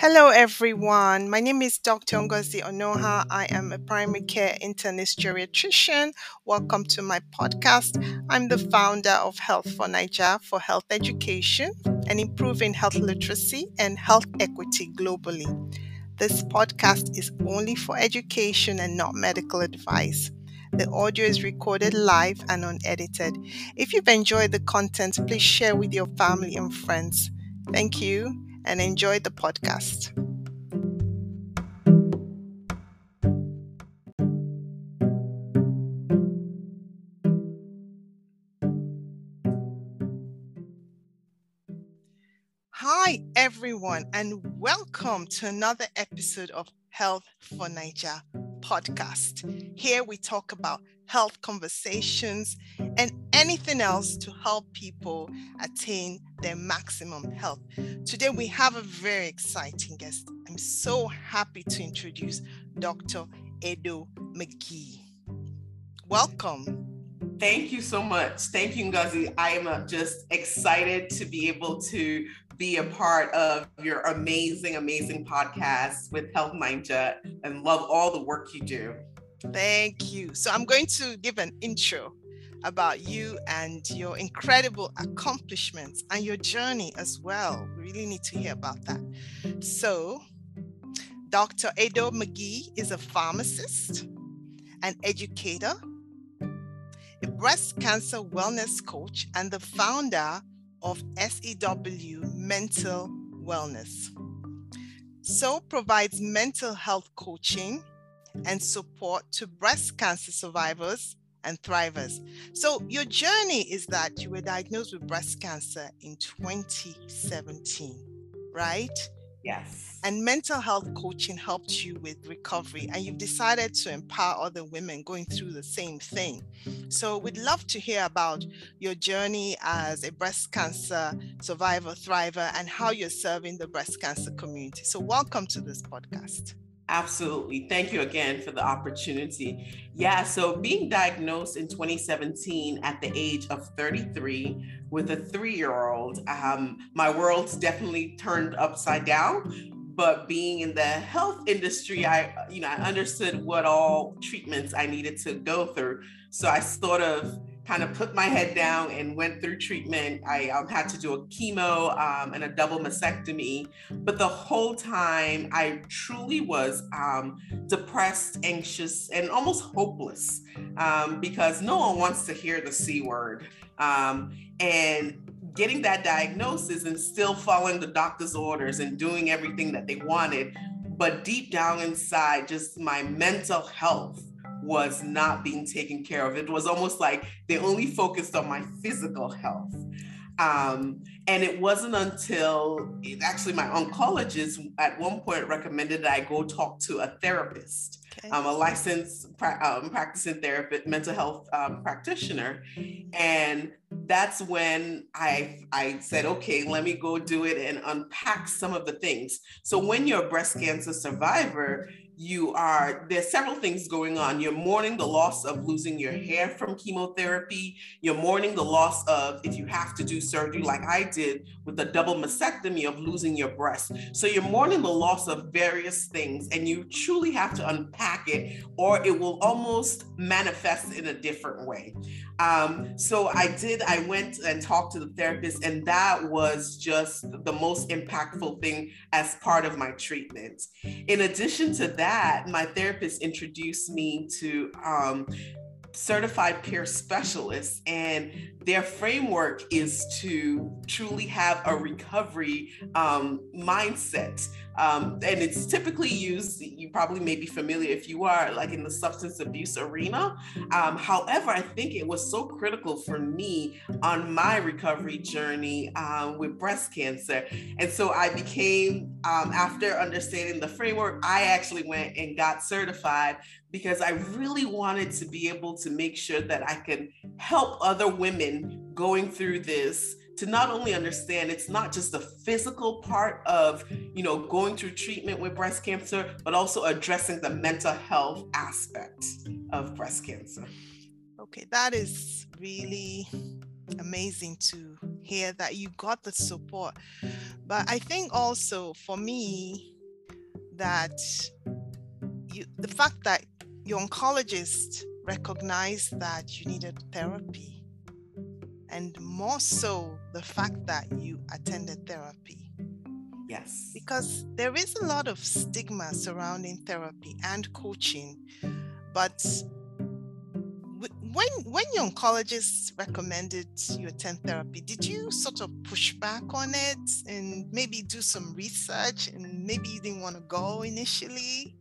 Hello, everyone. My name is Dr. Ngozi Onuoha. I am a primary care internist geriatrician. Welcome to my podcast. I'm the founder of Health for Naija for health education and improving health literacy and health equity globally. This podcast is only for education and not medical advice. The audio is recorded live and unedited. If you've enjoyed the content, please share with your family and friends. Thank you and enjoy the podcast. Hi, everyone, and welcome to another episode of Health for Naija podcast. Here we talk about health conversations and anything else to help people attain their maximum health. Today we have a very exciting guest. I'm so happy to introduce Dr. Edo McGee. Welcome. Thank you so much. Thank you, Ngozi. I am uh, just excited to be able to be a part of your amazing, amazing podcast with Health Naija and love all the work you do. Thank you. So, I'm going to give an intro about you and your incredible accomplishments and your journey as well. We really need to hear about that. So, Dr. Edo McGee is a pharmacist, an educator, a breast cancer wellness coach, and the founder of SEW Mental Wellness. SEW provides mental health coaching and support to breast cancer survivors and thrivers. So your journey is that you were diagnosed with breast cancer in 2017, right? Yes. And mental health coaching helped you with recovery, and you've decided to empower other women going through the same thing. So, we'd love to hear about your journey as a breast cancer survivor, thriver, and how you're serving the breast cancer community. So, welcome to this podcast. Absolutely. Thank you again for the opportunity. Yeah, so being diagnosed in 2017 at the age of 33 with a three year old, um, my world's definitely turned upside down. But being in the health industry, I, you know, I understood what all treatments I needed to go through. So I sort of kind of put my head down and went through treatment. I um, had to do a chemo um, and a double mastectomy. But the whole time, I truly was um, depressed, anxious, and almost hopeless um, because no one wants to hear the C word. Um, and getting that diagnosis and still following the doctor's orders and doing everything that they wanted. But deep down inside, just my mental health was not being taken care of. It was almost like they only focused on my physical health. Um, and it wasn't until actually my oncologist at one point recommended that I go talk to a therapist. Okay. I'm a licensed pra- um, practicing therapist, mental health um, practitioner, and that's when I I said, okay, let me go do it and unpack some of the things. So when you're a breast cancer survivor, you are there's several things going on. You're mourning the loss of losing your hair from chemotherapy. You're mourning the loss of if you have to do surgery like i did with the double mastectomy of losing your breast. So you're mourning the loss of various things and you truly have to unpack it or it will almost manifest in a different way. Um, so i did i went and talked to the therapist and that was just the most impactful thing as part of my treatment. In addition to that that, my therapist introduced me to um, certified peer specialists and their framework is to truly have a recovery um, mindset um, and it's typically used you probably may be familiar if you are like in the substance abuse arena. Um, however i think it was so critical for me on my recovery journey um, with breast cancer. And so i became um, after understanding the framework i actually went and got certified because I really wanted to be able to make sure that I could help other women going through this to not only understand it's not just the physical part of you know going through treatment with breast cancer but also addressing the mental health aspect of breast cancer okay that is really amazing to hear that you got the support. But I think also for me, that you, the fact that your oncologist recognized that you needed therapy, and more so the fact that you attended therapy. Yes. Because there is a lot of stigma surrounding therapy and coaching, but when when your oncologist recommended you attend therapy, did you sort of push back on it and maybe do some research and maybe you didn't want to go initially?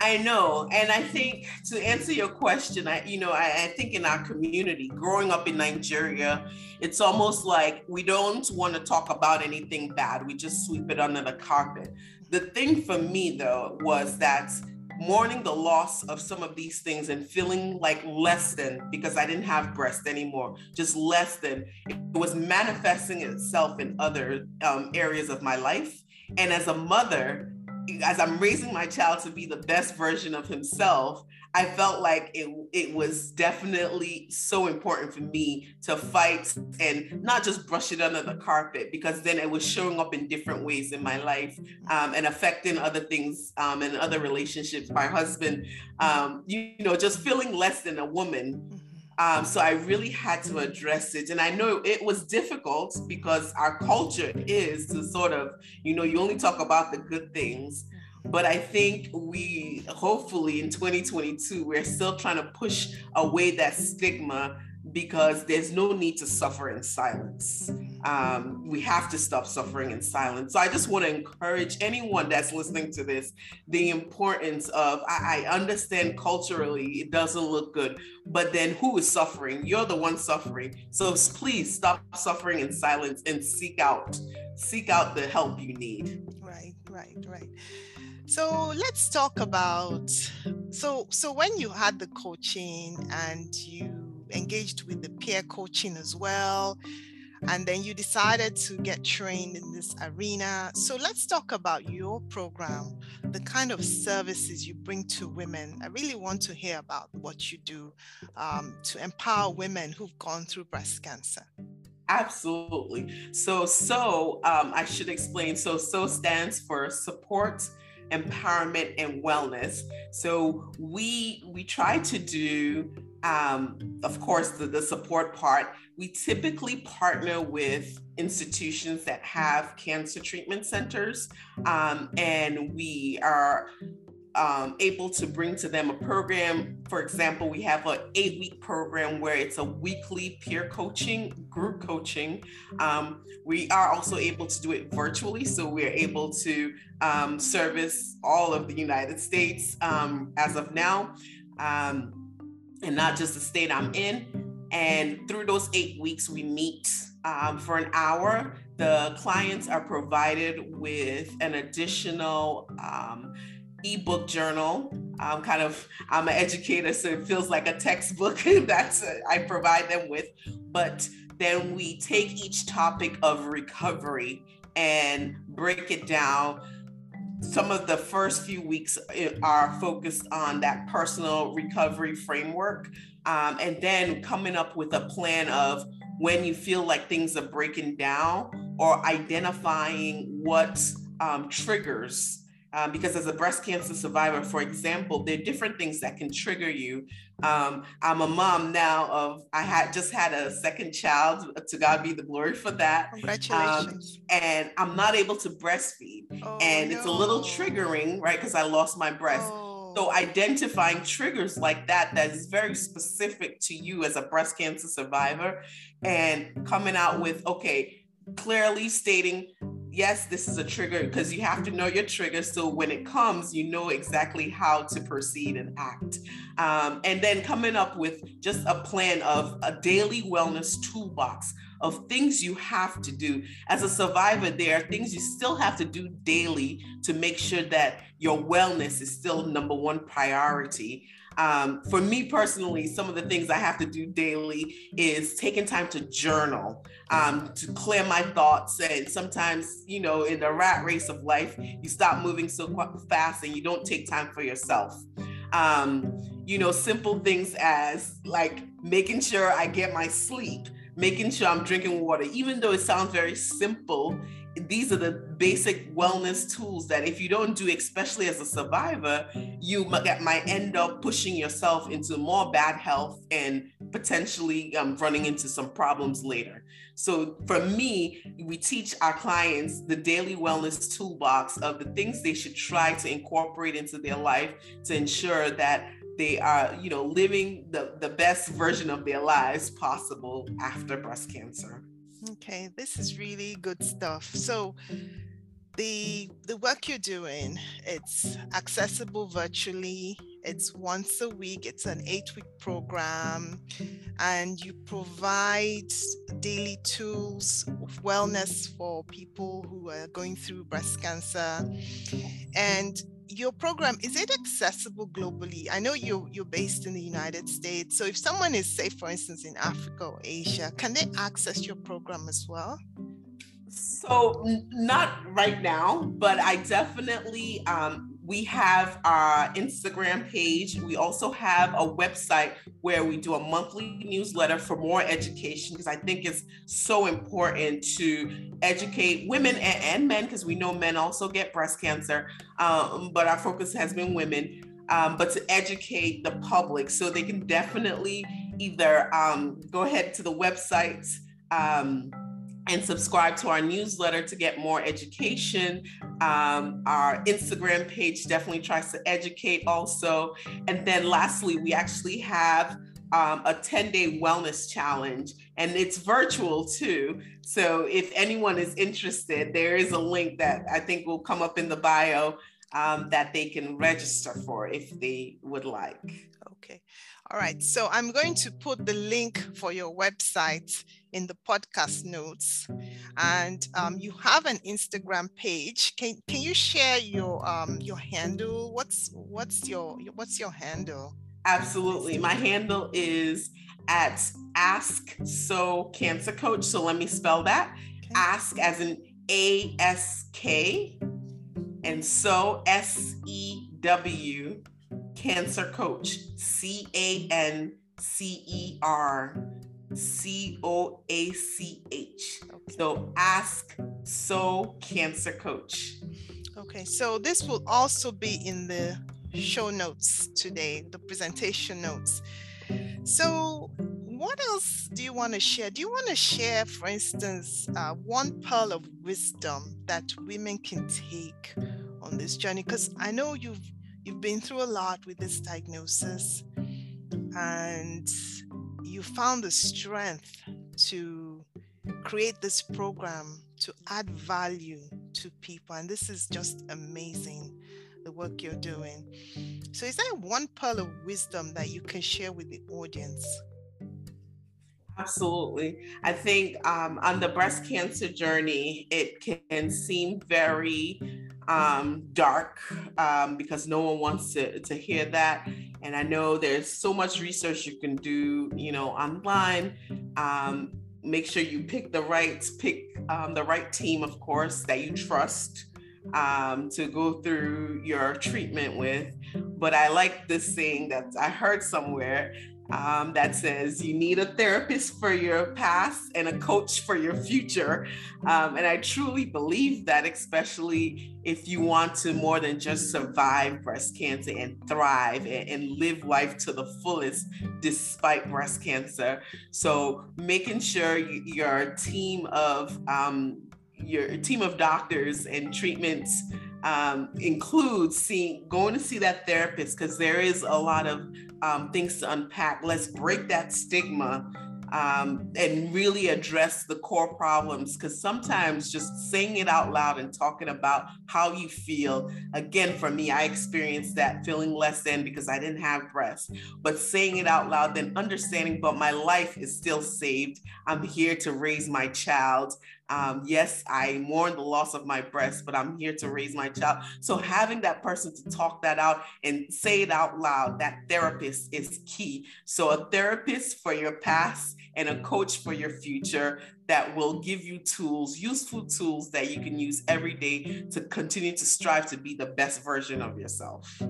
I know. And I think to answer your question, I, you know, I, I, think in our community, growing up in Nigeria, it's almost like we don't want to talk about anything bad. We just sweep it under the carpet. The thing for me though was that mourning the loss of some of these things and feeling like less than because I didn't have breast anymore, just less than, it was manifesting itself in other um, areas of my life. And as a mother, as I'm raising my child to be the best version of himself, I felt like it, it was definitely so important for me to fight and not just brush it under the carpet because then it was showing up in different ways in my life um, and affecting other things um, and other relationships. My husband, um, you, you know, just feeling less than a woman. Um, so I really had to address it. And I know it was difficult because our culture is to sort of, you know, you only talk about the good things. But I think we hopefully in 2022, we're still trying to push away that stigma because there's no need to suffer in silence. Um, we have to stop suffering in silence. So I just want to encourage anyone that's listening to this the importance of I, I understand culturally it doesn't look good, but then who is suffering? You're the one suffering. So please stop suffering in silence and seek out seek out the help you need. Right, right, right. So let's talk about so so when you had the coaching and you engaged with the peer coaching as well and then you decided to get trained in this arena. So let's talk about your program, the kind of services you bring to women. I really want to hear about what you do um, to empower women who've gone through breast cancer. Absolutely. So, so um, I should explain. So, SEW stands for support empowerment and wellness so we we try to do um, of course the, the support part we typically partner with institutions that have cancer treatment centers um, and we are um, able to bring to them a program. For example, we have an eight week program where it's a weekly peer coaching, group coaching. Um, we are also able to do it virtually. So we're able to um, service all of the United States um, as of now, um, and not just the state I'm in. And through those eight weeks, we meet um, for an hour. The clients are provided with an additional um, ebook journal. I'm kind of I'm an educator, so it feels like a textbook that's uh, I provide them with. But then we take each topic of recovery and break it down. Some of the first few weeks uh, are focused on that personal recovery framework, um, and then coming up with a plan of when you feel like things are breaking down or identifying what um, triggers um, because as a breast cancer survivor, for example, there are different things that can trigger you. Um, I'm a mom now of, I had just had a second child, to God be the glory for that. Congratulations. Um, and I'm not able to breastfeed. Oh, and no. it's a little triggering, right? Because I lost my breast. Oh. So identifying triggers like that, that is very specific to you as a breast cancer survivor and coming out with, okay, clearly stating yes, this is a trigger because you have to know your trigger. So when it comes, you know exactly how to proceed and act. Um, and then coming up with just a plan of a daily wellness toolbox of things you have to do. As a survivor, there are things you still have to do daily to make sure that your wellness is still number one priority. Um, for me personally, some of the things I have to do daily is taking time to journal, um, to clear my thoughts. And sometimes, you know, in the rat race of life, you stop moving so fast and you don't take time for yourself. Um, you know, simple things as like making sure I get my sleep making sure I'm drinking water, even though it sounds very simple. These are the basic wellness tools that if you don't do, especially as a survivor, you might end up pushing yourself into more bad health and potentially um, running into some problems later. So for me, we teach our clients the daily wellness toolbox of the things they should try to incorporate into their life to ensure that they are you know living the, the best version of their lives possible after breast cancer okay this is really good stuff. So the the work you're doing it's accessible virtually it's once a week it's an eight week program and you provide daily tools of wellness for people who are going through breast cancer. And your program is it accessible globally? I know you you're based in the united states so if someone is say for instance in africa or asia can they access your program as well? So not right now but i definitely um, we have our Instagram page. We also have a website where we do a monthly newsletter for more education because I think it's so important to educate women and, and men because we know men also get breast cancer, um, but our focus has been women. Um, but to educate the public so they can definitely either um, go ahead to the website um, and subscribe to our newsletter to get more education. Um, our Instagram page definitely tries to educate also. And then lastly, we actually have um, a 10 day wellness challenge and it's virtual too. So if anyone is interested, there is a link that I think will come up in the bio um, that they can register for if they would like. Okay. All right. SEW I'm going to put the link for your website in the podcast notes. And um, you have an Instagram page. Can, can you share your um, your handle? What's what's your what's your handle? Absolutely. My handle is at Ask So Cancer Coach. So let me spell that. Okay. Ask as in A S K and so S E W Cancer Coach C A N C E R C O A C H. So ask SEW Cancer Coach. Okay, so this will also be in the show notes today, the presentation notes. So, what else do you want to share? Do you want to share, for instance, uh, one pearl of wisdom that women can take on this journey? Because I know you've you've been through a lot with this diagnosis, and you found the strength to create this program to add value to people. And this is just amazing, the work you're doing. So, is there one pearl of wisdom that you can share with the audience? Absolutely. I think um, on the breast cancer journey, it can seem very um, dark um, because no one wants to, to hear that. And I know there's so much research you can do, you know, online. Um, make sure you pick the right pick um, the right team, of course, that you trust um, to go through your treatment with. But I like this saying that I heard somewhere um, that says you need a therapist for your past and a coach for your future. Um, and I truly believe that, especially if you want to more than just survive breast cancer and thrive and, and live life to the fullest despite breast cancer. So, making sure your team of um, your team of doctors and treatments um, includes seeing going to see that therapist because there is a lot of um, things to unpack. Let's break that stigma um, and really address the core problems because sometimes just saying it out loud and talking about how you feel again for me i experienced that feeling less than because i didn't have breasts. But saying it out loud then understanding but my life is still saved. I'm here to raise my child um, yes, I mourn the loss of my breast, but I'm here to raise my child. So having that person to talk that out and say it out loud, that therapist is key. So a therapist for your past and a coach for your future that will give you tools, useful tools that you can use every day to continue to strive to be the best version of yourself.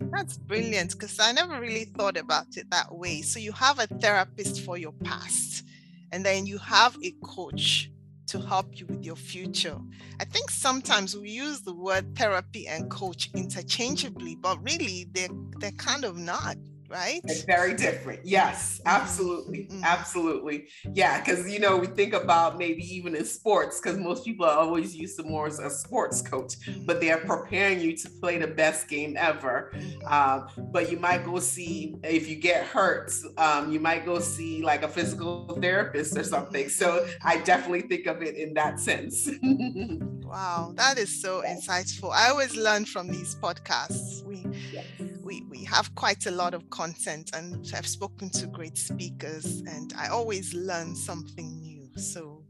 That's brilliant because I never really thought about it that way. So you have a therapist for your past and then you have a coach to help you with your future. I think sometimes we use the word therapy and coach interchangeably, but really they're they're kind of not right? It's very different. Yes, mm-hmm. absolutely. Mm-hmm. Absolutely. Yeah, because, you know, we think about maybe even in sports, because most people are always used to more as a sports coach, mm-hmm. but they're preparing you to play the best game ever. Mm-hmm. Um, but you might go see, if you get hurt, um, you might go see like a physical therapist or something. So I definitely think of it in that sense. wow, that is so insightful. I always learn from these podcasts. We, yes we, we have quite a lot of content and I've spoken to great speakers and I always learn something new. So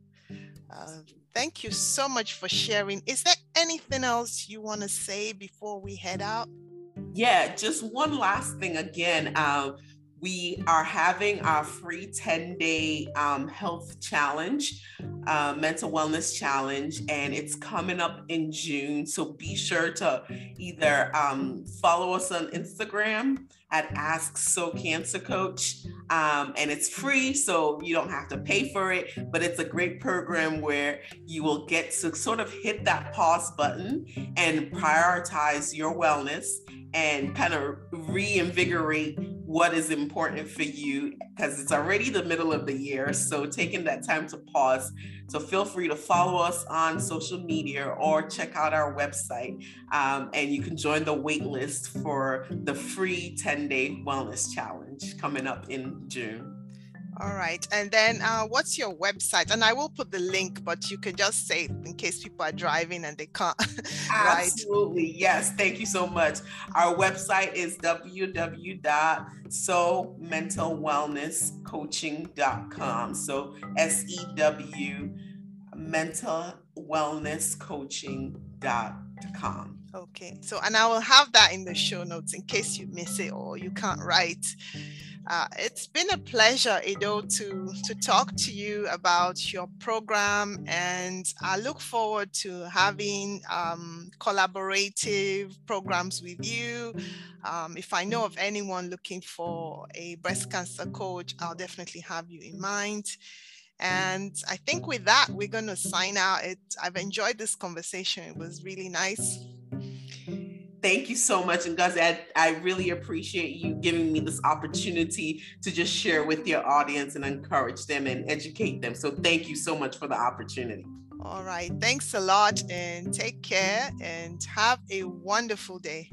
uh, thank you so much for sharing. Is there anything else you want to say before we head out? Yeah, just one last thing again. Uh, we are having our free 10 day um, health challenge, uh, mental wellness challenge, and it's coming up in June. So be sure to either um, follow us on Instagram at Ask SEW Cancer Coach. Um, and it's free, so you don't have to pay for it. But it's a great program where you will get to sort of hit that pause button and prioritize your wellness and kind of reinvigorate what is important for you because it's already the middle of the year. So taking that time to pause. So feel free to follow us on social media or check out our website. Um, and you can join the wait list for the free 10 day wellness challenge coming up in June. All right. And then uh, what's your website? And I will put the link, but you can just say in case people are driving and they can't. Absolutely. Right? Yes. Thank you so much. Our website is www.sewmentalwellnesscoaching.com. So S E W mental wellness coaching.com. Okay. So, and I will have that in the show notes in case you miss it or you can't write. Uh, it's been a pleasure, Edo, to, to talk to you about your program, and I look forward to having um, collaborative programs with you. Um, if I know of anyone looking for a breast cancer coach, I'll definitely have you in mind. And I think with that, we're going to sign out. It, I've enjoyed this conversation. It was really nice thank you so much. And guys, I, I really appreciate you giving me this opportunity to just share with your audience and encourage them and educate them. So thank you so much for the opportunity. All right. Thanks a lot and take care and have a wonderful day.